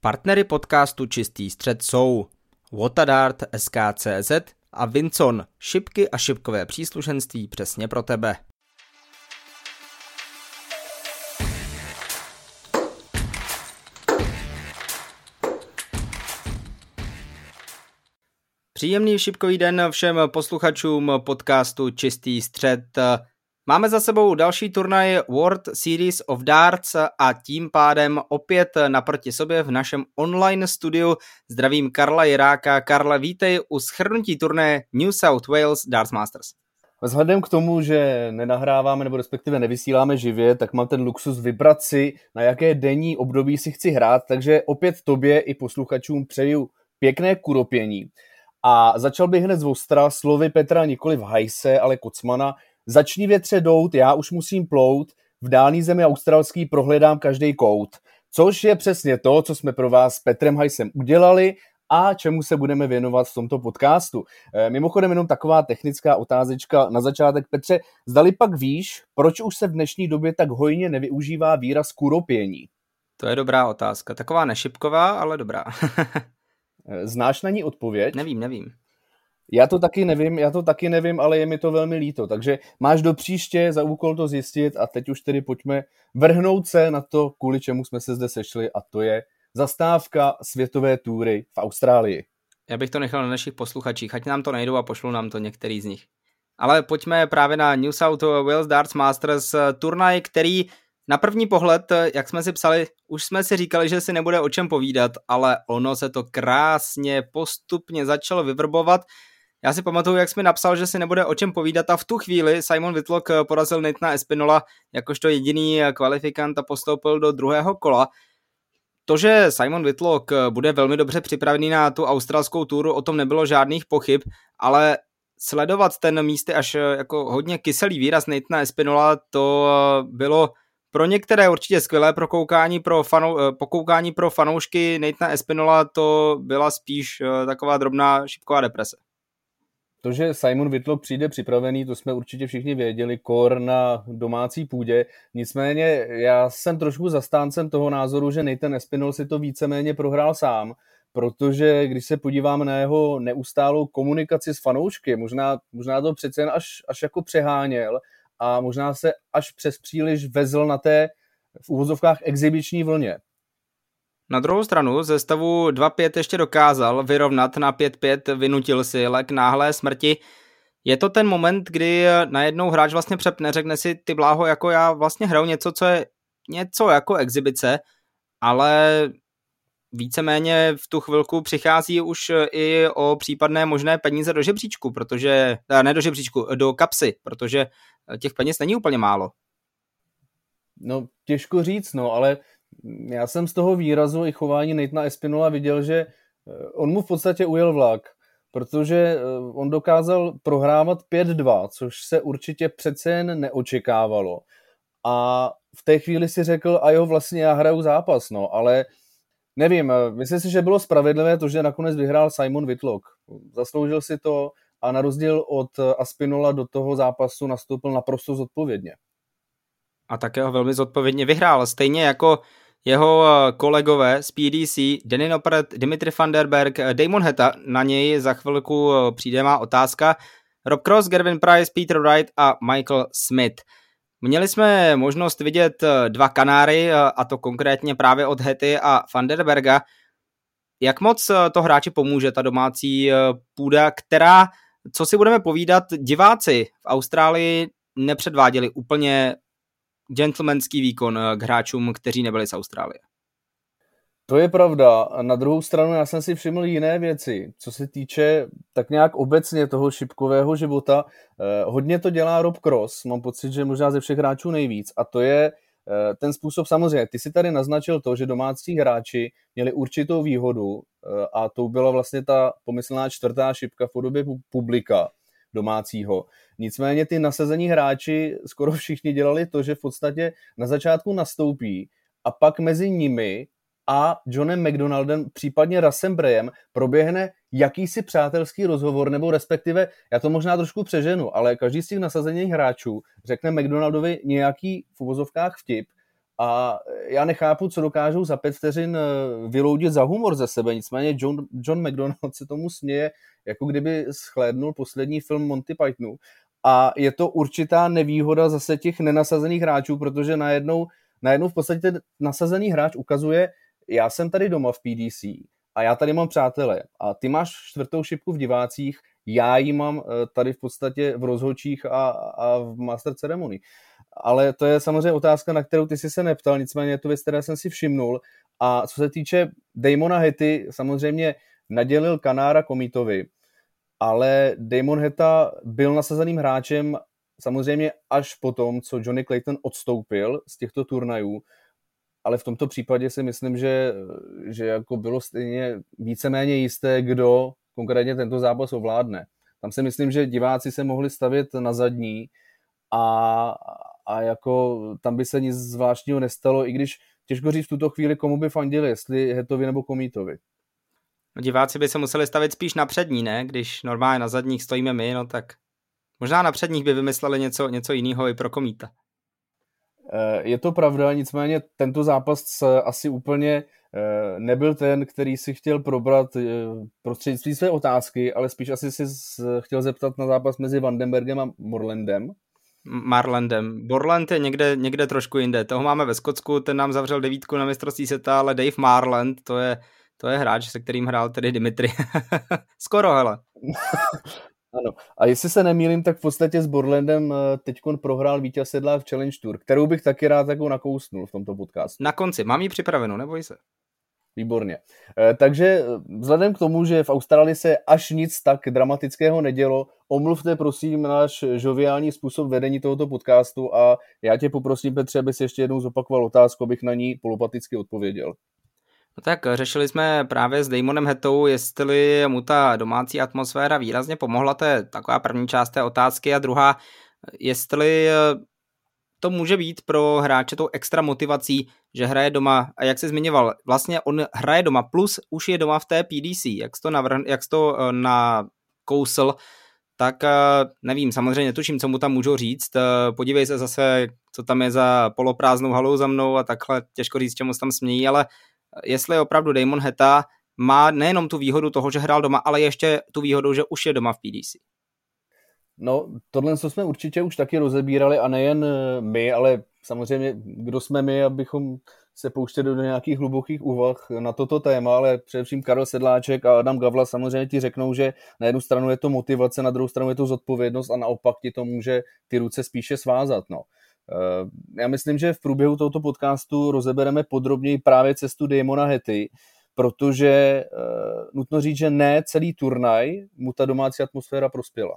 Partnery podcastu Čistý střed jsou Watadart, SKCZ a Vincon, šipky a šipkové příslušenství přesně pro tebe. Příjemný šipkový den všem posluchačům podcastu Čistý střed. Máme za sebou další turnaj World Series of Darts a tím pádem opět naproti sobě v našem online studiu zdravím Karla Jiráka. Karla, vítej u schrnutí turnaje New South Wales Darts Masters. Vzhledem k tomu, že nenahráváme nebo respektive nevysíláme živě, tak mám ten luxus vybrat si, na jaké denní období si chci hrát, takže opět tobě i posluchačům přeju pěkné kuropění. A začal bych hned z Ostra slovy Petra nikoli v hajse, ale Kocmana. Začni větře dout, já už musím plout, v dálný zemi australský prohledám každý kout. Což je přesně to, co jsme pro vás s Petrem Hajsem udělali a čemu se budeme věnovat v tomto podcastu. E, mimochodem jenom taková technická otázečka na začátek. Petře, zdali pak víš, proč už se v dnešní době tak hojně nevyužívá výraz kuropění? To je dobrá otázka. Taková nešipková, ale dobrá. Eh, znáš na ní odpověď? Nevím, nevím. Já to taky nevím, já to taky nevím, ale je mi to velmi líto. Takže máš do příště za úkol to zjistit a teď už tedy pojďme vrhnout se na to, kvůli čemu jsme se zde sešli a to je zastávka světové túry v Austrálii. Já bych to nechal na našich posluchačích, ať nám to najdou a pošlou nám to některý z nich. Ale pojďme právě na New South Wales Darts Masters turnaj, který na první pohled, jak jsme si psali, už jsme si říkali, že si nebude o čem povídat, ale ono se to krásně postupně začalo vyvrbovat. Já si pamatuju, jak jsi mi napsal, že si nebude o čem povídat a v tu chvíli Simon Whitlock porazil Natana Espinola jakožto jediný kvalifikant a postoupil do druhého kola. To, že Simon Whitlock bude velmi dobře připravený na tu australskou túru, o tom nebylo žádných pochyb, ale sledovat ten místy až jako hodně kyselý výraz Natana Espinola, to bylo pro některé určitě skvělé prokoukání pro fanou, eh, pokoukání pro fanoušky Natana Espinola to byla spíš eh, taková drobná šipková deprese. To, že Simon Whitlock přijde připravený, to jsme určitě všichni věděli, kor na domácí půdě. Nicméně já jsem trošku zastáncem toho názoru, že Nathan Espinol si to víceméně prohrál sám, protože když se podíváme na jeho neustálou komunikaci s fanoušky, možná, možná to přece jen až, až jako přeháněl, a možná se až přes příliš vezl na té v úvozovkách exibiční vlně. Na druhou stranu ze stavu 2-5 ještě dokázal vyrovnat na 5-5, vynutil si lek náhlé smrti. Je to ten moment, kdy najednou hráč vlastně přepne, řekne si ty bláho, jako já vlastně hraju něco, co je něco jako exibice, ale víceméně v tu chvilku přichází už i o případné možné peníze do žebříčku, protože, ne do žebříčku, do kapsy, protože těch peněz není úplně málo. No, těžko říct, no, ale já jsem z toho výrazu i chování Natana Espinola viděl, že eh, on mu v podstatě ujel vlak, protože eh, on dokázal prohrávat 5-2, což se určitě přece jen neočekávalo. A v té chvíli si řekl, a jo, vlastně já hraju zápas, no, ale nevím, eh, myslím si, že bylo spravedlivé to, že nakonec vyhrál Simon Whitlock. Zasloužil si to, a na rozdíl od Aspinola do toho zápasu nastoupil naprosto zodpovědně. A také ho velmi zodpovědně vyhrál, stejně jako jeho eh, kolegové z PDC, Danny Nopret, Dimitri van der Berg, eh, Damon Heta, na něj za chvilku eh, přijde má otázka, Rob Cross, Gervin Price, Peter Wright a Michael Smith. Měli jsme možnost vidět dva Kanáry, a to konkrétně právě od Hety a van der Berga. Jak moc to hráči pomůže, ta domácí půda, která co si budeme povídat, diváci v Austrálii nepředváděli úplně gentlemanský výkon eh, k hráčům, kteří nebyli z Austrálie. To je pravda. Na druhou stranu já jsem si všiml jiné věci. Co se týče tak nějak obecně toho šipkového života, eh, hodně to dělá Rob Cross. Mám pocit, že možná ze všech hráčů nejvíc. A to je Eh, ten způsob samozřejmě, ty si tady naznačil to, že domácí hráči měli určitou výhodu a to byla vlastně ta pomyslná čtvrtá šipka v podobě publika domácího. Nicméně ty nasazení hráči skoro všichni dělali to, že v podstatě na začátku nastoupí a pak mezi nimi a Johnem McDonaldem, případně Rasem Brayem, proběhne jakýsi přátelský rozhovor, nebo respektive, já to možná trošku přeženu, ale každý z těch nasazených hráčů řekne McDonaldovi nějaký v uvozovkách vtip a já nechápu, co dokážou za pět vteřin eh, vyloudit za humor ze sebe. Nicméně John, John McDonald se tomu směje, jako kdyby schlédnul poslední film Monty Pythonu. A je to určitá nevýhoda zase těch nenasazených hráčů, protože najednou, najednou v podstatě ten nasazený hráč ukazuje, já jsem tady doma v PDC a já tady mám přátele a ty máš čtvrtou šipku v divácích, já ji mám eh, tady v podstatě v rozhodčích a, a v master ceremony. Ale to je samozřejmě otázka, na kterou ty jsi se neptal, nicméně je to věc, která jsem si všimnul. A co se týče Damona Hetty, samozřejmě nadělil Kanára Komitovi, ale Damon Heta byl nasazeným hráčem samozřejmě až po tom, co Johnny Clayton odstoupil z těchto turnajů, ale v tomto případě si myslím, že, že jako bylo stejně víceméně jisté, kdo konkrétně tento zápas ovládne. Tam si myslím, že diváci se mohli stavět na zadní a, a jako tam by se nic zvláštního nestalo, i když těžko říct v tuto chvíli, komu by fandili, jestli Hetovi nebo Komítovi. No, diváci by se museli stavit spíš na přední, ne? Když normálně na zadních stojíme my, no tak možná na předních by vymysleli něco, něco jiného i pro Komíta. Eh, je to pravda, nicméně tento zápas asi úplně eh, nebyl ten, který si chtěl probrat eh, prostřednictvím své otázky, ale spíš asi si chtěl zeptat na zápas mezi Vandenbergem a Morlandem. Marlandem. Borland je někde, někde trošku jinde. Toho máme ve Skotsku, ten nám zavřel devítku na mistrovství světa, ale Dave Marland, to je, to je hráč, se kterým hrál tedy Dimitri. Skoro, hele. Ano. A jestli se nemýlím, tak v podstatě s Borlandem eh, teď prohrál vítěz sedla v Challenge Tour, kterou bych taky rád jako nakousnul v tomto podcastu. Na konci. Mám ji připravenou, neboj se. Výborně. Eh, takže eh, vzhledem k tomu, že v Austrálii se až nic tak dramatického nedělo, omluvte prosím náš žoviální způsob vedení tohoto podcastu a já tě poprosím, Petře, aby si ještě jednou zopakoval otázku, abych na ní polopaticky odpověděl. No tak řešili jsme právě s Damonem Hetou, jestli mu ta domácí atmosféra výrazně pomohla, to je taková první část té otázky a druhá, jestli to může být pro hráče tou extra motivací, že hraje doma, a jak se zmiňoval, vlastně on hraje doma, plus už je doma v té PDC, jak jsi to, navrhn, jak jsi to uh, na kousl, tak uh, nevím, samozřejmě tuším, co mu tam můžou říct, uh, podívej se zase, co tam je za poloprázdnou halou za mnou a takhle, těžko říct, čemu se tam smějí, ale jestli opravdu Damon Heta má nejenom tu výhodu toho, že hrál doma, ale ještě tu výhodu, že už je doma v PDC. No, tohle co jsme určitě už taky rozebírali a nejen eh, my, ale samozřejmě, kdo jsme my, abychom se pouštěli do nějakých hlubokých úvah na toto téma, ale především Karel Sedláček a Adam Gavla samozřejmě ti řeknou, že na jednu stranu je to motivace, na druhou stranu je to zodpovědnost a naopak ti to může ty ruce spíše svázat. No. Eh, já myslím, že v průběhu tohoto podcastu rozebereme podrobněji právě cestu Damona Hety, protože eh, nutno říct, že ne celý turnaj mu ta domácí atmosféra prospěla.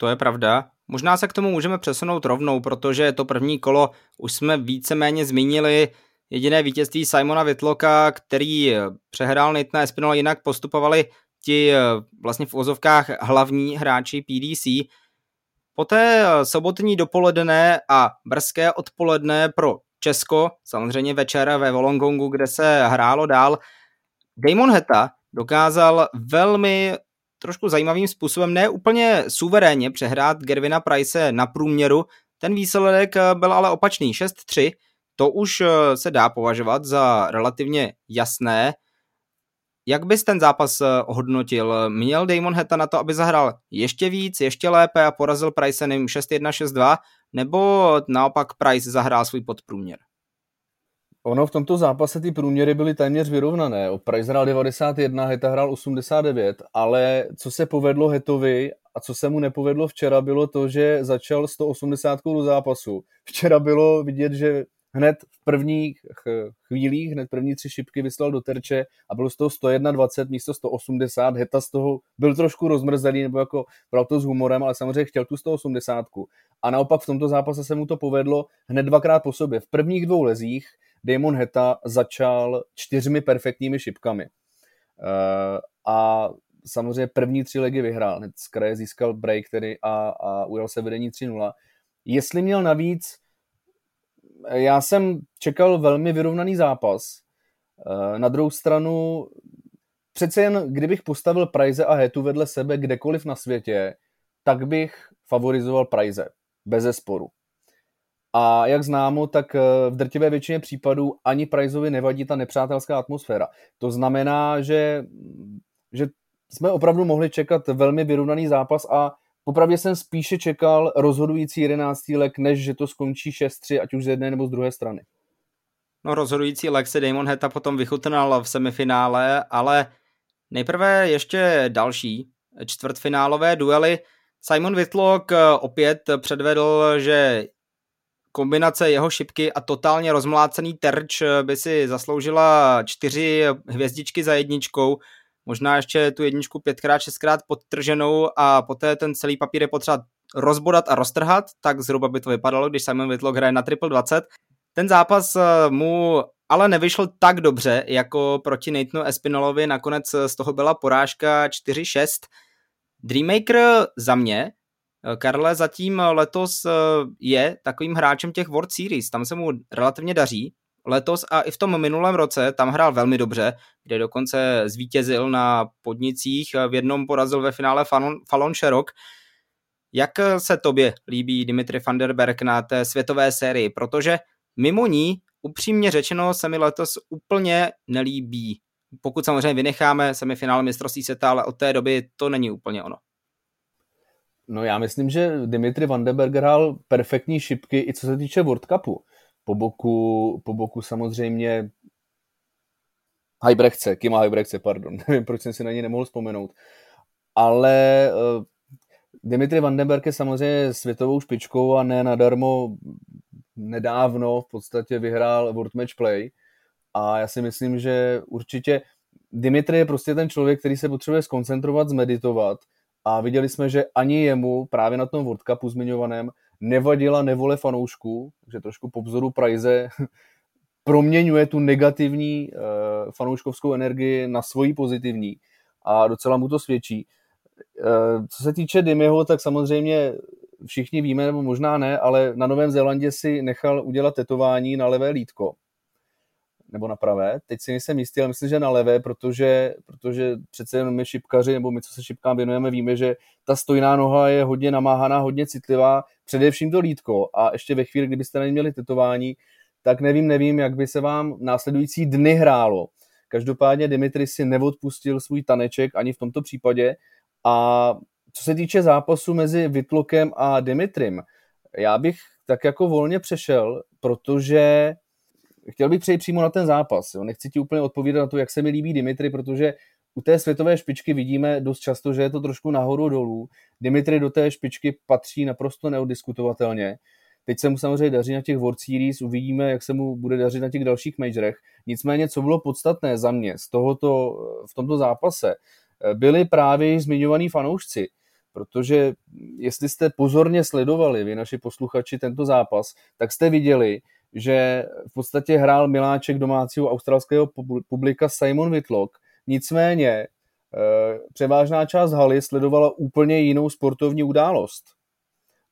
To je pravda. Možná se k tomu můžeme přesunout rovnou, protože to první kolo už jsme víceméně zmínili. Jediné vítězství Simona Vitloka, který přehrál Nathan Espinol, jinak postupovali ti eh, vlastně v ozovkách hlavní hráči PDC. Poté eh, sobotní dopoledne a brzké odpoledne pro Česko, samozřejmě večer ve Wollongongu, kde se hrálo dál, Damon Heta dokázal velmi trošku zajímavým způsobem, ne úplně suverénně přehrát Gervina Price na průměru. Ten výsledek eh, byl ale opačný, 6-3. To už eh, se dá považovat za relativně jasné. Jak bys ten zápas eh, hodnotil? Měl Damon Heta na to, aby zahrál ještě víc, ještě lépe a porazil Price 6-1, 6-2, nebo naopak Price zahrál svůj podprůměr? Ono v tomto zápase ty průměry byly téměř vyrovnané. O Price hrál 91, Heta hrál 89, ale co se povedlo Hetovi a co se mu nepovedlo včera, bylo to, že začal 180 do zápasu. Včera bylo vidět, že hned v prvních chvílích, hned první tři šipky vyslal do terče a bylo z toho 121 místo 180. Heta z toho byl trošku rozmrzelý, nebo jako bral to s humorem, ale samozřejmě chtěl tu 180. A naopak v tomto zápase se mu to povedlo hned dvakrát po sobě. V prvních dvou lezích Damon Heta začal čtyřmi perfektními šipkami. Uh, a samozřejmě první tři legy vyhrál. Hned z kraje získal break tedy a, a ujel se vedení 3-0. Jestli měl navíc, já jsem čekal velmi vyrovnaný zápas. Uh, na druhou stranu, přece jen kdybych postavil Prize a Hetu vedle sebe kdekoliv na světě, tak bych favorizoval Prize, bez sporu. A jak známo, tak eh, v drtivé většině případů ani Priceovi nevadí ta nepřátelská atmosféra. To znamená, že, že jsme opravdu mohli čekat velmi vyrovnaný zápas a popravdě jsem spíše čekal rozhodující 11. lek, než že to skončí 6-3, ať už z jedné nebo z druhé strany. No rozhodující lek se Damon Heta potom vychutnal v semifinále, ale nejprve ještě další čtvrtfinálové duely. Simon Whitlock opět předvedl, že kombinace jeho šipky a totálně rozmlácený terč by si zasloužila čtyři hvězdičky za jedničkou, možná ještě tu jedničku pětkrát, šestkrát podtrženou a poté ten celý papír je potřeba rozbodat a roztrhat, tak zhruba by to vypadalo, když Simon Whitlock hraje na triple 20. Ten zápas eh, mu ale nevyšel tak dobře, jako proti Nathanu Espinolovi, nakonec z toho byla porážka 4-6. Dreammaker za mě Eh, Karle zatím letos eh, je takovým hráčem těch World Series, tam se mu relativně daří. Letos a i v tom minulém roce tam hrál velmi dobře, kde dokonce zvítězil na podnicích, v jednom porazil ve finále Fallon, Fallon Sherrock. Jak se tobě líbí Dimitri van der Berg na té světové sérii? Protože mimo ní, upřímně řečeno, se mi letos úplně nelíbí. Pokud samozřejmě vynecháme semifinále mistrovství světa, ale od té doby to není úplně ono. No já myslím, že Dimitri Vandenberg hrál perfektní šipky i co se týče World Cupu. Po boku, po boku samozřejmě Hybrechtce, Kima Hybrechtce, pardon. Nevím, proč jsem si na něj nemohl vzpomenout. Ale uh, Dimitri Vandenberg je samozřejmě světovou špičkou a ne nadarmo nedávno v podstatě vyhrál World Match Play. A já si myslím, že určitě Dimitri je prostě ten člověk, který se potřebuje skoncentrovat, zmeditovat a viděli jsme, že ani jemu právě na tom World Cupu zmiňovaném nevadila nevole fanoušků, že trošku po vzoru Prize proměňuje tu negativní uh, fanouškovskou energii na svoji pozitivní a docela mu to svědčí. Uh, co se týče Dimiho, tak samozřejmě všichni víme, nebo možná ne, ale na Novém Zélandě si nechal udělat tetování na levé lítko nebo na pravé. Teď si nejsem jistý, ale myslím, že na levé, protože, protože přece jenom my šipkaři, nebo my, co se šipkám věnujeme, víme, že ta stojná noha je hodně namáhaná, hodně citlivá, především to lítko. A ještě ve chvíli, kdybyste neměli tetování, tak nevím, nevím, jak by se vám následující dny hrálo. Každopádně Dimitri si neodpustil svůj taneček ani v tomto případě. A co se týče zápasu mezi Vitlokem a Dimitrim, já bych tak jako volně přešel, protože chtěl bych přejít přímo na ten zápas. Jo. Nechci ti úplně odpovídat na to, jak se mi líbí Dimitri, protože u té světové špičky vidíme dost často, že je to trošku nahoru dolů. Dimitri do té špičky patří naprosto neodiskutovatelně. Teď se mu samozřejmě daří na těch World Series, uvidíme, jak se mu bude dařit na těch dalších majorech. Nicméně, co bylo podstatné za mě z tohoto, v tomto zápase, byli právě zmiňovaní fanoušci, protože jestli jste pozorně sledovali, vy naši posluchači, tento zápas, tak jste viděli, že v podstatě hrál miláček domácího australského publika Simon Whitlock, nicméně eh, převážná část haly sledovala úplně jinou sportovní událost.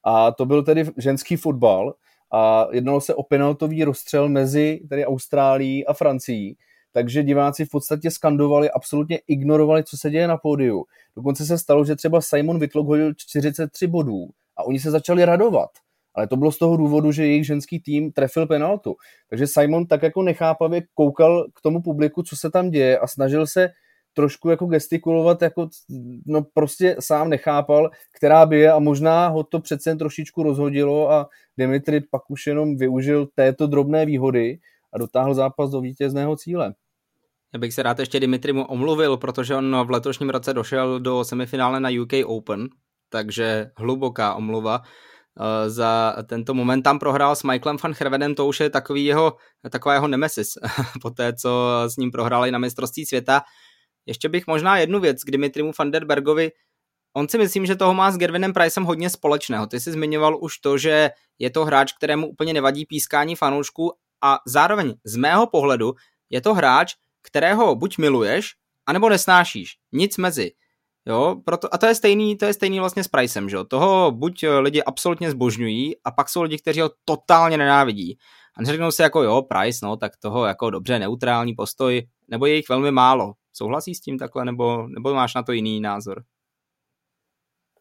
A to byl tedy ženský fotbal a jednalo se o penaltový rozstřel mezi tedy Austrálií a Francií, takže diváci v podstatě skandovali, absolutně ignorovali, co se děje na pódiu. Dokonce se stalo, že třeba Simon Whitlock hodil 43 bodů a oni se začali radovat ale to bylo z toho důvodu, že jejich ženský tým trefil penaltu. Takže Simon tak jako nechápavě koukal k tomu publiku, co se tam děje a snažil se trošku jako gestikulovat, jako no prostě sám nechápal, která by je a možná ho to přece trošičku rozhodilo a Dimitri pak už jenom využil této drobné výhody a dotáhl zápas do vítězného cíle. Já bych se rád ještě Dimitrimu omluvil, protože on v letošním roce došel do semifinále na UK Open, takže hluboká omluva. Eh, za tento moment. Tam prohrál s Michaelem van Hervedem, to už je takový jeho, taková jeho nemesis, po té, co s ním prohráli na mistrovství světa. Ještě bych možná jednu věc k Dimitrimu van der Bergovi. On si myslím, že toho má s Gervinem Pricem hodně společného. Ty jsi zmiňoval už to, že je to hráč, kterému úplně nevadí pískání fanoušků a zároveň z mého pohledu je to hráč, kterého buď miluješ, anebo nesnášíš. Nic mezi. Jo, proto, a to je stejný, to je stejný vlastně s Pricem, že jo. Toho buď eh, lidi absolutně zbožňují a pak jsou lidi, kteří ho totálně nenávidí. A neřeknou si jako jo, Price, no, tak toho jako dobře, neutrální postoj, nebo je jich velmi málo. Souhlasí s tím takhle, nebo, nebo máš na to jiný názor?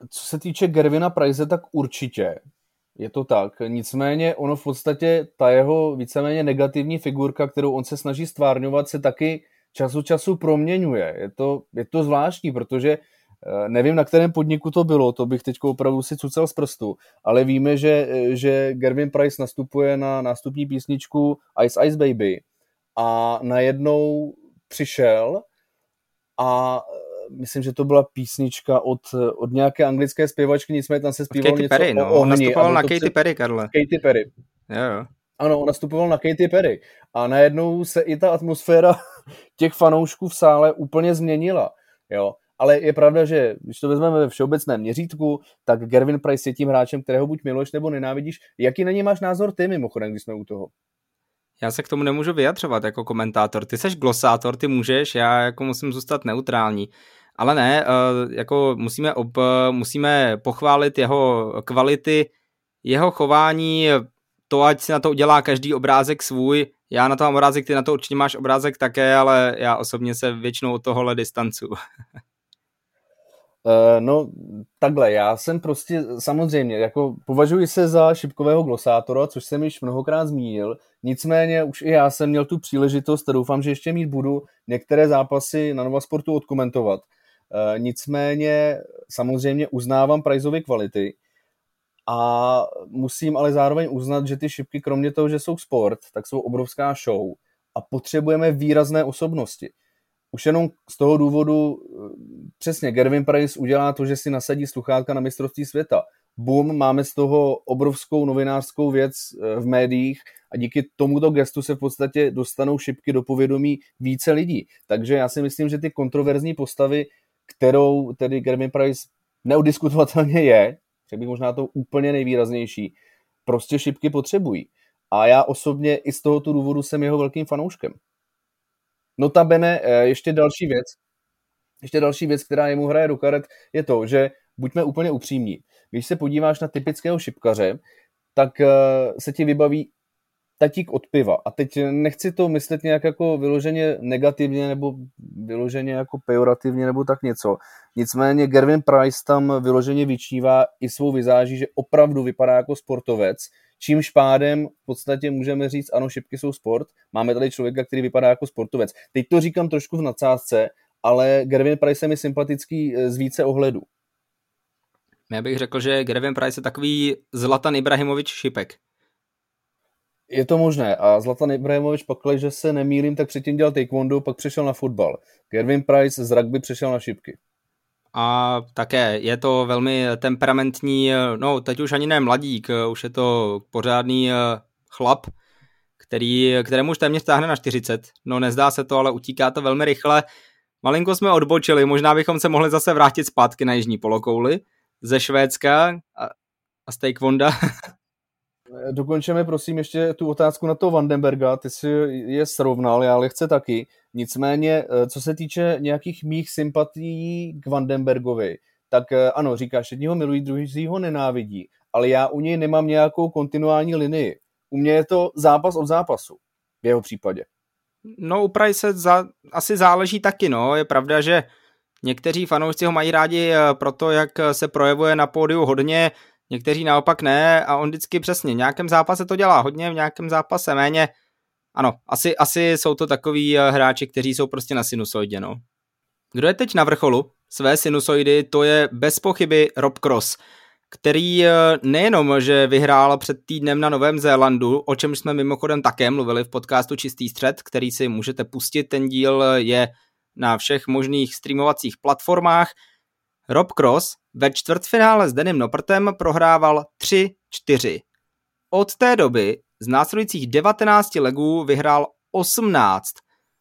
Co se týče Gervina Price, tak určitě. Je to tak. Nicméně ono v podstatě, ta jeho víceméně negativní figurka, kterou on se snaží stvárňovat, se taky čas od času proměňuje. Je to, je to zvláštní, protože nevím, na kterém podniku to bylo, to bych teď opravdu si cucel z prstu, ale víme, že, že Gervin Price nastupuje na nástupní písničku Ice Ice Baby a najednou přišel a myslím, že to byla písnička od, od nějaké anglické zpěvačky, nicméně tam se zpíval Katy něco Perry, no. o On nastupoval na Katy před... Perry, Karle. Katy Perry. Jo, jo. Ano, on nastupoval na Katy Perry. A najednou se i ta atmosféra těch fanoušků v sále úplně změnila. Jo. Ale je pravda, že když to vezmeme ve všeobecném měřítku, tak Gervin Price je tím hráčem, kterého buď miluješ nebo nenávidíš. Jaký na něj máš názor ty mimochodem, když jsme u toho? Já se k tomu nemůžu vyjadřovat jako komentátor. Ty seš glosátor, ty můžeš, já jako musím zůstat neutrální. Ale ne, eh, jako musíme, ob, musíme pochválit jeho kvality, jeho chování, to, ať si na to udělá každý obrázek svůj. Já na to mám obrázek, ty na to určitě máš obrázek také, ale já osobně se většinou od tohohle distancu. Uh, no, takhle, já jsem prostě samozřejmě, jako považuji se za šipkového glosátora, což jsem již mnohokrát zmínil, nicméně už i já jsem měl tu příležitost a doufám, že ještě mít budu některé zápasy na Nova Sportu odkomentovat. Uh, nicméně samozřejmě uznávám Priceovy kvality a musím ale zároveň uznat, že ty šipky, kromě toho, že jsou sport, tak jsou obrovská show a potřebujeme výrazné osobnosti už jenom z toho důvodu, eh, přesně, Gervin Price udělá to, že si nasadí sluchátka na mistrovství světa. Bum, máme z toho obrovskou novinářskou věc eh, v médiích a díky tomuto gestu se v podstatě dostanou šipky do povědomí více lidí. Takže já si myslím, že ty kontroverzní postavy, kterou tedy Gervin Price neodiskutovatelně je, že bych možná to úplně nejvýraznější, prostě šipky potřebují. A já osobně i z tohoto důvodu jsem jeho velkým fanouškem. Notabene eh, ještě další věc, ještě další věc, která jemu hraje do karet, je to, že buďme úplně upřímní. Když se podíváš na typického šipkaře, tak eh, se ti vybaví tatík od piva. A teď nechci to myslet nějak jako vyloženě negativně nebo vyloženě jako pejorativně nebo tak něco. Nicméně Gervin Price tam vyloženě vyčnívá i svou vizáží, že opravdu vypadá jako sportovec, čímž pádem v podstatě můžeme říct, ano, šipky jsou sport, máme tady člověka, který vypadá jako sportovec. Teď to říkám trošku v nadsázce, ale Gervin Price je mi sympatický eh, z více ohledů. Já bych řekl, že Gervin Price je takový Zlatan Ibrahimovič šipek. Je to možné. A Zlatan Ibrahimovič pak, že se nemýlím, tak předtím dělal taekwondo, pak přešel na fotbal. Gervin Price z rugby přešel na šipky a také je to velmi temperamentní, no teď už ani ne mladík, už je to pořádný eh, chlap, který, kterému už téměř táhne na 40, no nezdá se to, ale utíká to velmi rychle. Malinko jsme odbočili, možná bychom se mohli zase vrátit zpátky na jižní polokouli ze Švédska a, a z Taekwonda. Dokončeme prosím ještě tu otázku na to Vandenberga, ty si je srovnal, já lehce taky. Nicméně, eh, co se týče nějakých mých sympatií k Vandenbergovi, tak eh, ano, říkáš, jedního milují, druhý ho nenávidí, ale já u něj nemám nějakou kontinuální linii. U mě je to zápas od zápasu v jeho případě. No u Price za, asi záleží taky, no. Je pravda, že někteří fanoušci ho mají rádi eh, proto, jak se projevuje na pódiu hodně, někteří naopak ne a on vždycky přesně, v nějakém zápase to dělá hodně, v nějakém zápase méně. Ano, asi, asi jsou to takový eh, hráči, kteří jsou prostě na sinusoidě, no. Kdo je teď na vrcholu své sinusoidy, to je bez pochyby Rob Cross, který eh, nejenom, že vyhrál před týdnem na Novém Zélandu, o čem jsme mimochodem také mluvili v podcastu Čistý střed, který si můžete pustit, ten díl je na všech možných streamovacích platformách, Rob Cross ve čtvrtfinále s Denim Noprtem prohrával 3-4. Od té doby z následujících 19 legů vyhrál 18.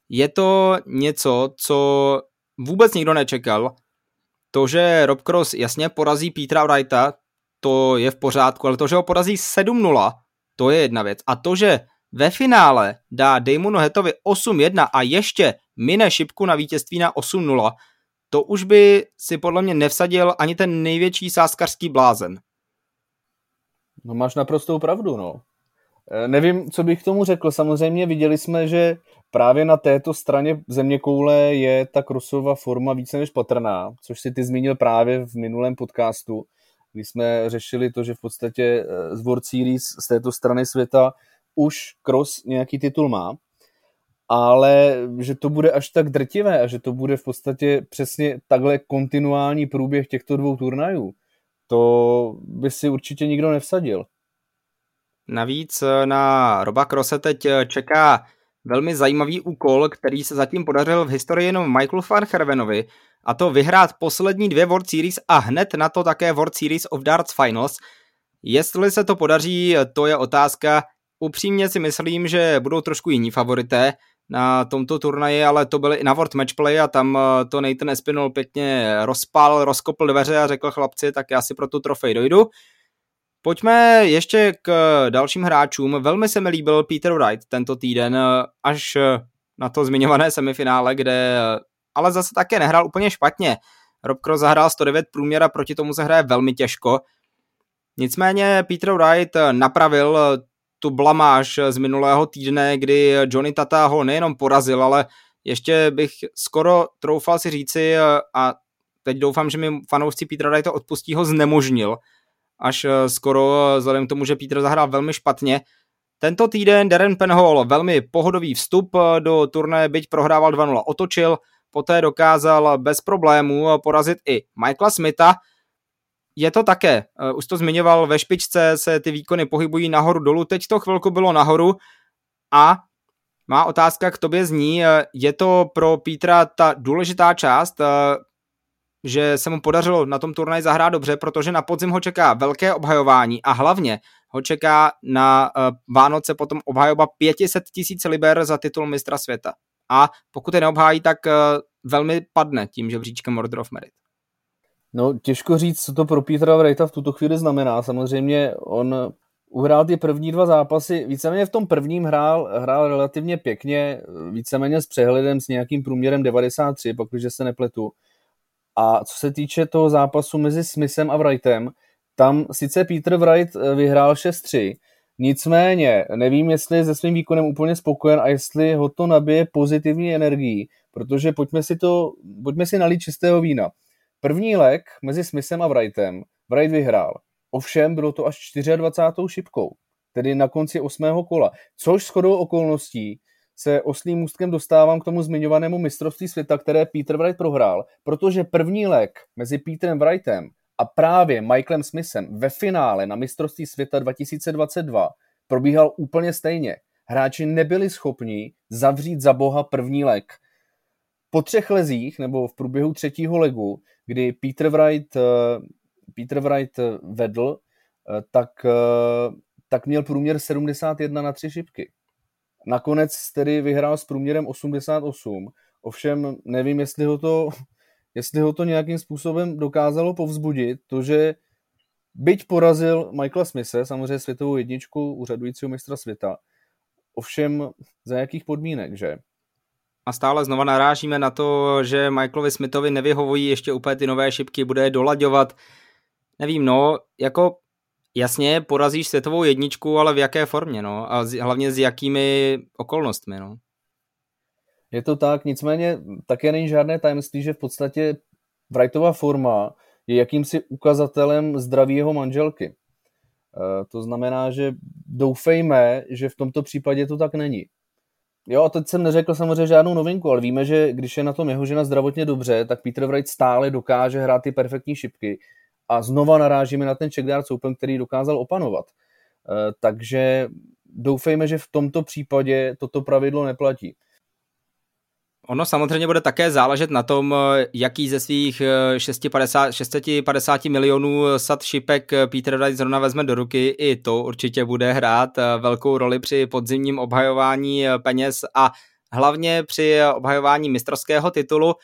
Je to něco, co vůbec nikdo nečekal. To, že Rob Cross jasně porazí Petra Wrighta, to je v pořádku, ale to, že ho porazí 7-0, to je jedna věc. A to, že ve finále dá Damonu Hetovi 8-1 a ještě mine šipku na vítězství na to už by si podle mě nevsadil ani ten největší sáskařský blázen. No máš naprostou pravdu, no. E, nevím, co bych k tomu řekl. Samozřejmě viděli jsme, že právě na této straně země koule je ta krosová forma více než patrná, což si ty zmínil právě v minulém podcastu, když jsme řešili to, že v podstatě z World Series z této strany světa už Cross nějaký titul má, ale že to bude až tak drtivé a že to bude v podstatě přesně takhle kontinuální průběh těchto dvou turnajů, to by si určitě nikdo nevsadil. Navíc na Roba Krose teď čeká velmi zajímavý úkol, který se zatím podařil v historii jenom Michaelu Farchervenovi, a to vyhrát poslední dvě World Series a hned na to také World Series of Darts Finals. Jestli se to podaří, to je otázka. Upřímně si myslím, že budou trošku jiní favorité na tomto turnaji, ale to byly i na World Matchplay a tam eh, to Nathan Espinol pěkně rozpal, rozkopl dveře a řekl chlapci, tak já si pro tu trofej dojdu. Pojďme ještě k dalším hráčům. Velmi se mi líbil Peter Wright tento týden, až na to zmiňované semifinále, kde ale zase také nehrál úplně špatně. Rob Cross zahrál 109 průměra, proti tomu se hraje velmi těžko. Nicméně Peter Wright napravil tu blamáž z minulého týdne, kdy Johnny Tata ho nejenom porazil, ale ještě bych skoro troufal si říci a teď doufám, že mi fanoušci Petra Wrighta odpustí, ho znemožnil až skoro vzhledem k tomu, že Peter zahrál velmi špatně. Tento týden Darren Penhall velmi pohodový vstup do turnaje, byť prohrával 2-0, otočil, poté dokázal bez problémů porazit i Michaela Smitha. Je to také, už to zmiňoval, ve špičce se ty výkony pohybují nahoru dolů, teď to chvilku bylo nahoru a má otázka k tobě zní, je to pro Petra ta důležitá část, že se mu podařilo na tom turnaji zahrát dobře, protože na podzim ho čeká velké obhajování a hlavně ho čeká na Vánoce potom obhajoba 500 tisíc liber za titul mistra světa. A pokud je neobhájí, tak velmi padne tím žebříčkem Order of Merit. No, těžko říct, co to pro Petra Wrighta v tuto chvíli znamená. Samozřejmě on uhrál ty první dva zápasy, víceméně v tom prvním hrál, hrál relativně pěkně, víceméně s přehledem s nějakým průměrem 93, pokud se nepletu. A co se týče toho zápasu mezi Smithem a Wrightem, tam sice Peter Wright eh, vyhrál 6-3, nicméně nevím, jestli je se svým výkonem úplně spokojen a jestli ho to nabije pozitivní energií, protože pojďme si to, pojďme si nalít čistého vína. První lek mezi Smithem a Wrightem Wright vyhrál. Ovšem bylo to až 24. šipkou, tedy na konci 8. kola, což shodou okolností se oslým můstkem dostávám k tomu zmiňovanému mistrovství světa, které Peter Wright prohrál, protože první lek mezi Petrem Wrightem a právě Michaelem Smithem ve finále na mistrovství světa 2022 probíhal úplně stejně. Hráči nebyli schopni zavřít za boha první lek. Po třech lezích, nebo v průběhu třetího legu, kdy Peter Wright, eh, Peter Wright vedl, eh, tak, eh, tak měl průměr 71 na tři šipky. Nakonec tedy vyhrál s průměrem 88, ovšem nevím, jestli ho to, jestli ho to nějakým způsobem dokázalo povzbudit, to, že byť porazil Michaela Smise, samozřejmě světovou jedničku úřadujícího mistra světa, ovšem za jakých podmínek, že? A stále znova narážíme na to, že Michaelovi Smithovi nevyhovují ještě úplně ty nové šipky, bude je dolaďovat. Nevím, no, jako jasně, porazíš světovou jedničku, ale v jaké formě, no? A z, hlavně s jakými okolnostmi, no? Je to tak, nicméně také není žádné tajemství, že v podstatě Wrightová forma je jakýmsi ukazatelem zdraví jeho manželky. E, to znamená, že doufejme, že v tomto případě to tak není. Jo, teď jsem neřekl samozřejmě žádnou novinku, ale víme, že když je na tom jeho žena zdravotně dobře, tak Peter Wright stále dokáže hrát ty perfektní šipky a znova narážíme na ten Czech Darts Open, který dokázal opanovat. Eh, takže doufejme, že v tomto případě toto pravidlo neplatí. Ono samozřejmě bude také záležet na tom, eh, jaký ze svých 650, eh, 650 milionů sad šipek Peter Wright zrovna vezme do ruky. I to určitě bude hrát velkou roli při podzimním obhajování peněz a hlavně při obhajování mistrovského titulu.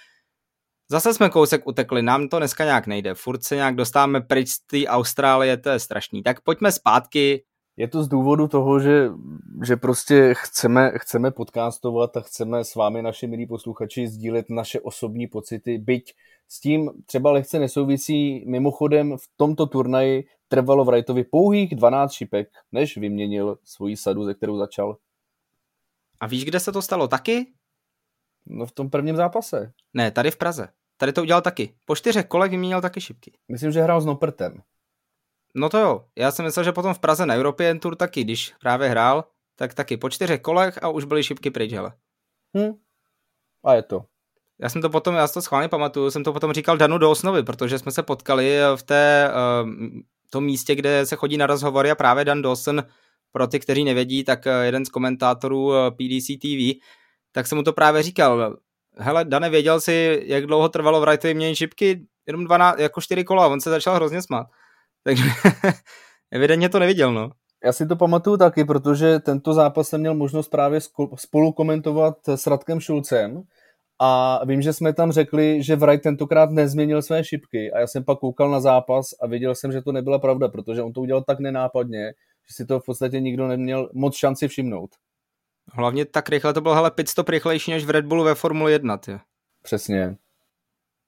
Zase jsme kousek utekli, nám to dneska nějak nejde, furt se nějak dostáváme pryč z té Austrálie, to je strašný. Tak pojďme zpátky. Je to z důvodu toho, že, že prostě chceme, chceme podcastovat a chceme s vámi, naši milí posluchači, sdílet naše osobní pocity, byť s tím třeba lehce nesouvisí. Mimochodem v tomto turnaji trvalo Wrightovi pouhých 12 šipek, než vyměnil svoji sadu, ze kterou začal. A víš, kde se to stalo taky? No v tom prvním zápase. Ne, tady v Praze. Tady to udělal taky. Po čtyřech kolech vyměnil taky šipky. Myslím, že hrál s Nopertem. No to jo, já jsem myslel, že potom v Praze na European Tour taky, když právě hrál, tak taky po čtyřech kolech a už byly šipky pryč, hele. Hm. A je to. Já jsem to potom, já si to schválně pamatuju, jsem to potom říkal Danu do osnovy, protože jsme se potkali v té, uh, tom místě, kde se chodí na rozhovory a právě Dan Dawson, pro ty, kteří nevědí, tak eh, jeden z komentátorů eh, PDC TV, tak jsem mu to právě říkal. Hele, Dane, věděl si, jak dlouho trvalo v Wrightovi měnit šipky? Jenom 12, jako čtyři kola, on se začal hrozně smát. Takže evidentně to neviděl, no. Já si to pamatuju taky, protože tento zápas jsem měl možnost právě spolu komentovat s Radkem Šulcem a vím, že jsme tam řekli, že Wright tentokrát nezměnil své šipky a já jsem pak koukal na zápas a viděl jsem, že to nebyla pravda, protože on to udělal tak nenápadně, že si to v podstatě nikdo neměl moc šanci všimnout. Hlavně tak rychle to bylo hele pitstop rychlejší než v Red Bullu ve Formule 1. Tě. Přesně.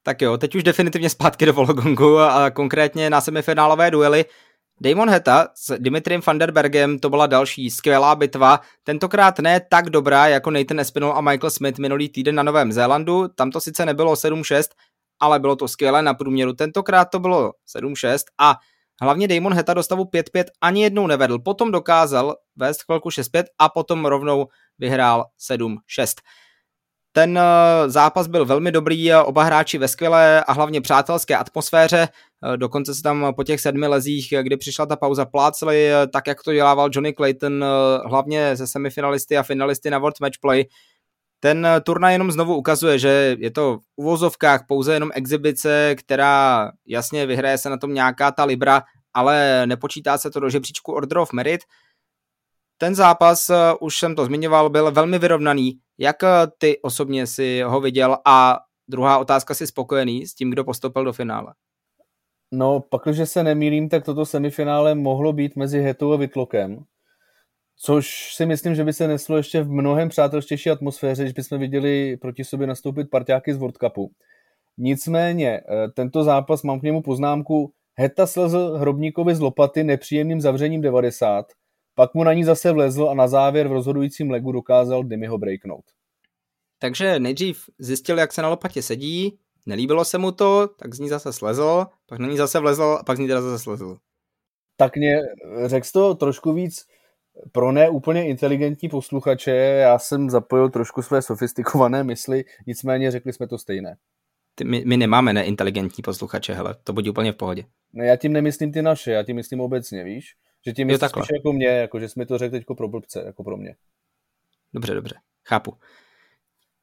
Tak jo, teď už definitivně zpátky do Vologongu a konkrétně na semifinálové duely. Damon Heta s Dimitriem Vanderbergem to byla další skvělá bitva, tentokrát ne tak dobrá jako Nathan Espinol a Michael Smith minulý týden na Novém Zélandu, tam to sice nebylo 7-6, ale bylo to skvělé na průměru, tentokrát to bylo 7-6 a hlavně Damon Heta do stavu 5-5 ani jednou nevedl, potom dokázal vést chvilku 6-5 a potom rovnou vyhrál 7-6. Ten eh, zápas byl velmi dobrý, oba hráči ve skvělé a hlavně přátelské atmosféře, eh, dokonce se tam po těch sedmi lezích, kdy přišla ta pauza, pláceli, eh, tak jak to dělával Johnny Clayton, hlavně se semifinalisty a finalisty na World Match Play. Ten turnaj jenom znovu ukazuje, že je to v uvozovkách pouze jenom exibice, která jasně vyhraje se na tom nějaká ta libra, ale nepočítá se to do žebříčku Order of Merit. Ten zápas, už jsem to zmiňoval, byl velmi vyrovnaný, jak eh, ty osobně si ho viděl a druhá otázka, si spokojený s tím, kdo postoupil do finále? No, pakliže se nemýlím, tak toto semifinále mohlo být mezi Hetou a Vitlokem, což si myslím, že by se neslo ještě v mnohem přátelštější atmosféře, když bychom viděli proti sobě nastoupit parťáky z World Cupu. Nicméně, eh, tento zápas, mám k němu poznámku, Heta slezl Hrobníkovi z lopaty nepříjemným zavřením 90, pak mu na ní zase vlezl a na závěr v rozhodujícím legu dokázal Dimi ho breaknout. Takže nejdřív zjistil, jak se na lopatě sedí, nelíbilo se mu to, tak z ní zase slezl, pak na ní zase vlezl a pak z ní teda zase slezl. Tak mě řekl to trošku víc pro ne úplně inteligentní posluchače, já jsem zapojil trošku své sofistikované mysli, nicméně řekli jsme to stejné. Ty, my, my nemáme neinteligentní posluchače, hele, to bude úplně v pohodě. Ne, já tím nemyslím ty naše, já tím myslím obecně, víš? Že tím je spíš jako mě, jako že jsme to řekli teď pro blbce, jako pro mě. Dobře, dobře, chápu.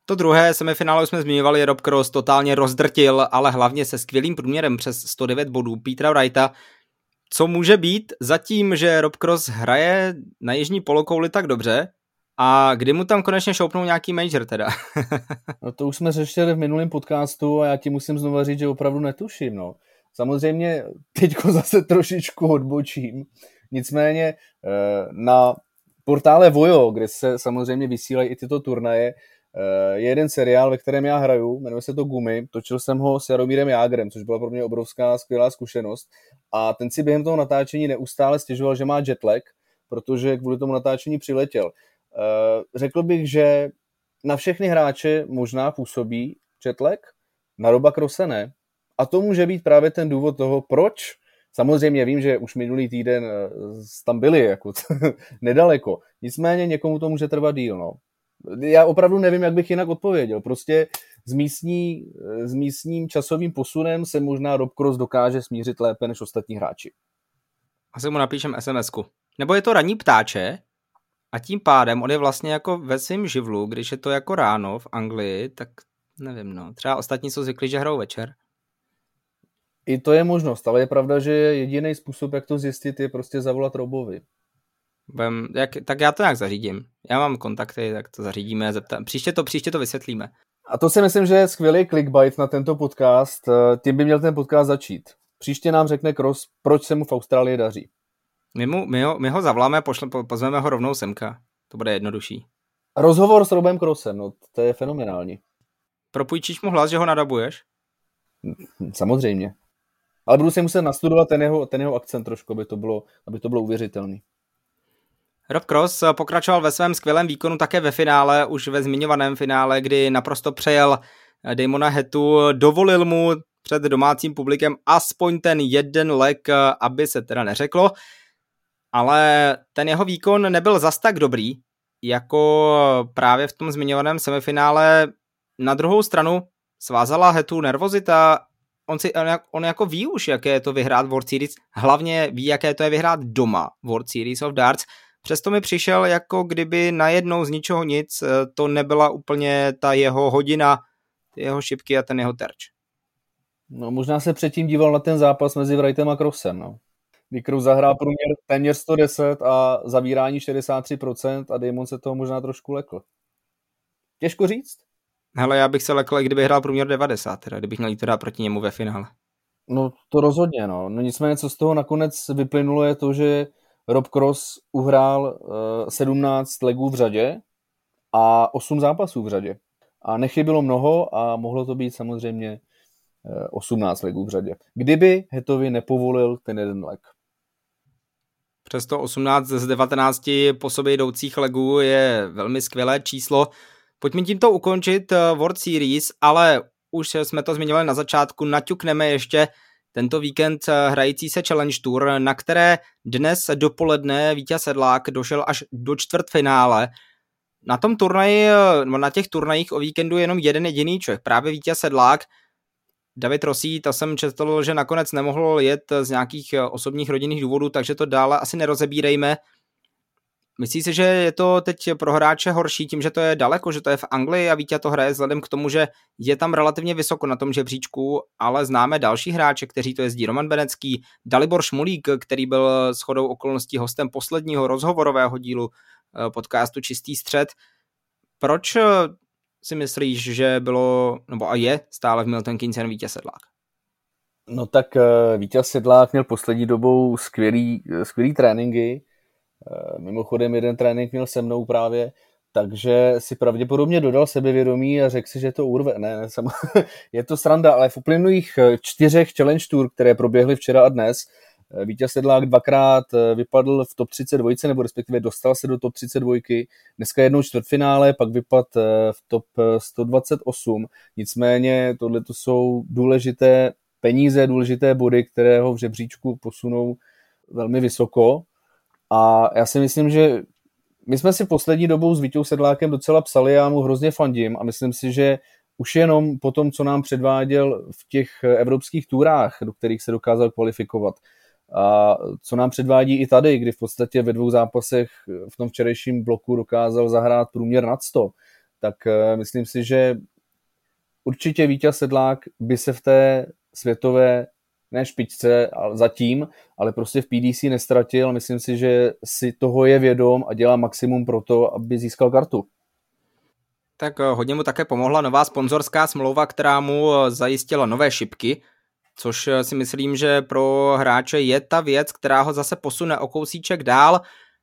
To druhé semifinále jsme zmiňovali, Rob Cross totálně rozdrtil, ale hlavně se skvělým průměrem přes 109 bodů Petra Wrighta, co může být zatím, že Rob Cross hraje na jižní polokouli tak dobře, a kdy mu tam konečně šoupnou nějaký major teda? no to už jsme řešili v minulém podcastu a já ti musím znovu říct, že opravdu netuším. No. Samozřejmě teďko zase trošičku odbočím, Nicméně eh, na portále Vojo, kde se samozřejmě vysílají i tyto turnaje, eh, je jeden seriál, ve kterém já hraju, jmenuje se to Gumy, točil jsem ho s Jaromírem Jágrem, což byla pro mě obrovská skvělá zkušenost a ten si během toho natáčení neustále stěžoval, že má jetlag, protože kvůli tomu natáčení přiletěl. Eh, řekl bych, že na všechny hráče možná působí jetlag, na Roba Krose ne. A to může být právě ten důvod toho, proč Samozřejmě vím, že už minulý týden eh, tam byli jako nedaleko. Nicméně někomu to může trvat díl. No. Já opravdu nevím, jak bych jinak odpověděl. Prostě s, místní, eh, s místním časovým posunem se možná Rob Cross dokáže smířit lépe než ostatní hráči. Asi mu napíšem sms -ku. Nebo je to ranní ptáče a tím pádem on je vlastně jako ve svém živlu, když je to jako ráno v Anglii, tak nevím, no. Třeba ostatní jsou zvyklí, že hrajou večer. I to je možnost, ale je pravda, že jediný způsob, jak to zjistit, je prostě zavolat Robovi. Vem, jak, tak já to nějak zařídím. Já mám kontakty, tak to zařídíme. Zeptám. Příště to, příště to vysvětlíme. A to si myslím, že je skvělý clickbait na tento podcast. Tím by měl ten podcast začít. Příště nám řekne Cross, proč se mu v Austrálii daří. My, mu, my, ho, my ho zavoláme, pošle, pozveme ho rovnou semka. To bude jednodušší. Rozhovor s Robem Crossem, no to je fenomenální. Propůjčíš mu hlas, že ho nadabuješ? Samozřejmě. Ale budu si muset nastudovat ten jeho, ten jeho akcent trošku, aby to bylo, aby to bylo uvěřitelný. Rob Cross pokračoval ve svém skvělém výkonu také ve finále, už ve zmiňovaném finále, kdy naprosto přejel Damona Hetu, dovolil mu před domácím publikem aspoň ten jeden lek, aby se teda neřeklo, ale ten jeho výkon nebyl zas tak dobrý, jako právě v tom zmiňovaném semifinále. Na druhou stranu svázala Hetu nervozita, on, si, on jako ví už, jaké je to vyhrát World Series, hlavně ví, jaké to je vyhrát doma World Series of Darts, Přesto mi přišel, jako kdyby najednou z ničeho nic eh, to nebyla úplně ta jeho hodina, jeho šipky a ten jeho terč. No možná se předtím díval na ten zápas mezi Wrightem a Crossem, no. Kdy Cross zahrál průměr téměř 110 a zavírání 63% a Damon se toho možná trošku lekl. Těžko říct. Hele, já bych se lekl, kdyby hrál průměr 90, teda, kdybych měl jít teda proti němu ve finále. No to rozhodně, no. no nicméně, co z toho nakonec vyplynulo, je to, že Rob Cross uhrál uh, eh, 17 legů v řadě a 8 zápasů v řadě. A nechybilo mnoho a mohlo to být samozřejmě uh, eh, 18 legů v řadě. Kdyby Hetovi nepovolil ten jeden leg. Přesto 18 z 19 po sobě jdoucích legů je velmi skvělé číslo. Pojďme tímto ukončit eh, World Series, ale už jsme to zmiňovali na začátku, naťukneme ještě tento víkend eh, hrající se Challenge Tour, na které dnes dopoledne Vítěz Sedlák došel až do čtvrtfinále. Na tom turnaji, eh, na těch turnajích o víkendu je jenom jeden jediný člověk, právě Vítěz Sedlák. David Rosí, to jsem četl, že nakonec nemohl jet z nějakých osobních rodinných důvodů, takže to dále asi nerozebírejme. Myslíš si, že je to teď pro hráče horší tím, že to je daleko, že to je v Anglii a Vítě to hraje vzhledem k tomu, že je tam relativně vysoko na tom žebříčku, ale známe další hráče, kteří to jezdí. Roman Benecký, Dalibor Šmulík, který byl shodou okolností hostem posledního rozhovorového dílu eh, podcastu Čistý střed. Proč eh, si myslíš, že bylo, nebo a je stále v Milton Keynes jen Vítě Sedlák? No tak eh, Vítěz Sedlák měl poslední dobou skvělý, skvělý tréninky, mimochodem jeden trénink měl se mnou právě, takže si pravděpodobně dodal sebevědomí a řekl si, že to urve. Ne, ne sam... je to sranda, ale v uplynulých eh, čtyřech challenge tour, které proběhly včera a dnes, eh, Vítěz Sedlák dvakrát vypadl v top 32, nebo respektive dostal se do top 32. Dneska jednou čtvrtfinále, pak vypad v top 128. Nicméně tohle to jsou důležité peníze, důležité body, které ho v žebříčku posunou velmi vysoko a já si myslím, že my jsme si poslední dobou s Vítou Sedlákem docela psali, já mu hrozně fandím a myslím si, že už jenom po tom, co nám předváděl v těch evropských túrách, do kterých se dokázal kvalifikovat, a co nám předvádí i tady, kdy v podstatě ve dvou zápasech v tom včerejším bloku dokázal zahrát průměr nad 100, tak eh, myslím si, že určitě Vítěz Sedlák by se v té světové ne špičce ale zatím, ale prostě v PDC nestratil. Myslím si, že si toho je vědom a dělá maximum pro to, aby získal kartu. Tak eh, hodně mu také pomohla nová sponzorská smlouva, která mu eh, zajistila nové šipky, což eh, si myslím, že pro hráče je ta věc, která ho zase posune o kousíček dál,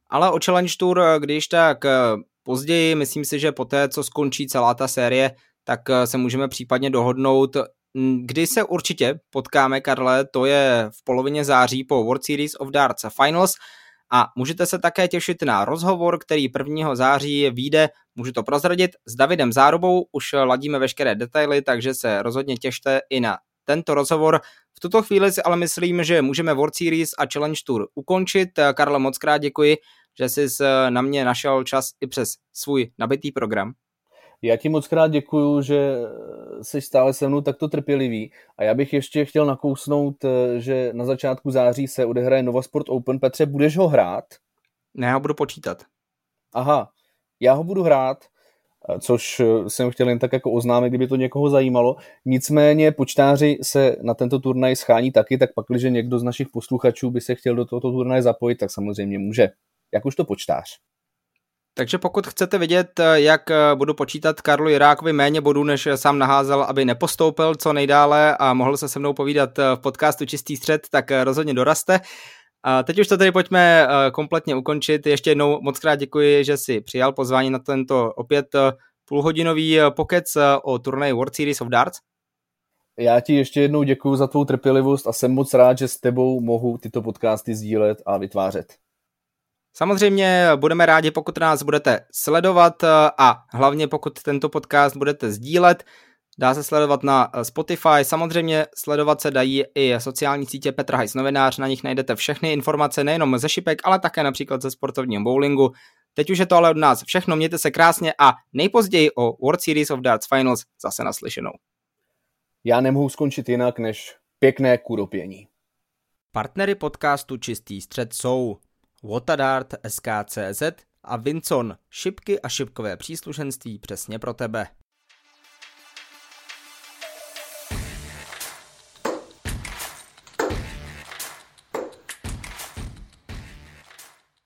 ale o Challenge Tour, když tak později, myslím si, že poté, co skončí celá ta série, tak se můžeme případně dohodnout Kdy se určitě potkáme, Karle, to je v polovině září po World Series of Darts Finals a můžete se také těšit na rozhovor, který 1. září vyjde, můžu to prozradit, s Davidem Zárubou, už ladíme veškeré detaily, takže se rozhodně těšte i na tento rozhovor. V tuto chvíli si ale myslím, že můžeme World Series a Challenge Tour ukončit. Karle, moc krát děkuji, že jsi na mě našel čas i přes svůj nabitý program. Já ti moc krát děkuju, že jsi stále se mnou takto trpělivý a já bych ještě chtěl nakousnout, eh, že na začátku září se odehraje Nova Sport Open. Petře, budeš ho hrát? Ne, já ho budu počítat. Aha, já ho budu hrát, eh, což eh, jsem chtěl jen tak jako oznámit, kdyby to někoho zajímalo. Nicméně počtáři se na tento turnaj schání taky, tak pak, když někdo z našich posluchačů by se chtěl do tohoto turnaje zapojit, tak samozřejmě může. Jak už to počtář. Takže pokud chcete vidět, jak budu počítat Karlu Jirákovi méně bodů, než sám naházel, aby nepostoupil co nejdále a mohl se se mnou povídat v podcastu Čistý střed, tak rozhodně doraste. A teď už to tedy pojďme eh, kompletně ukončit. Ještě jednou moc krát děkuji, že si přijal pozvání na tento opět eh, půlhodinový eh, pokec o turnaji World Series of Darts. Já ti ještě jednou děkuji za tvou trpělivost a jsem moc rád, že s tebou mohu tyto podcasty sdílet a vytvářet. Samozřejmě budeme rádi, pokud nás budete sledovat eh, a hlavně pokud tento podcast budete sdílet. dá se sledovat na eh, Spotify, samozřejmě sledovat se dají i sociální sítě Petra Hajs novinář, na nich najdete všechny informace nejenom ze šipek, ale také například ze sportovního bowlingu. Teď už je to ale od nás všechno, mějte se krásně a nejpozději o World Series of Darts Finals zase naslyšenou. Já nemohu skončit jinak než pěkné kuropění. Partnery podcastu Čistý střed jsou Watadart SKCZ a Vincon, šipky a šipkové příslušenství přesně pro tebe.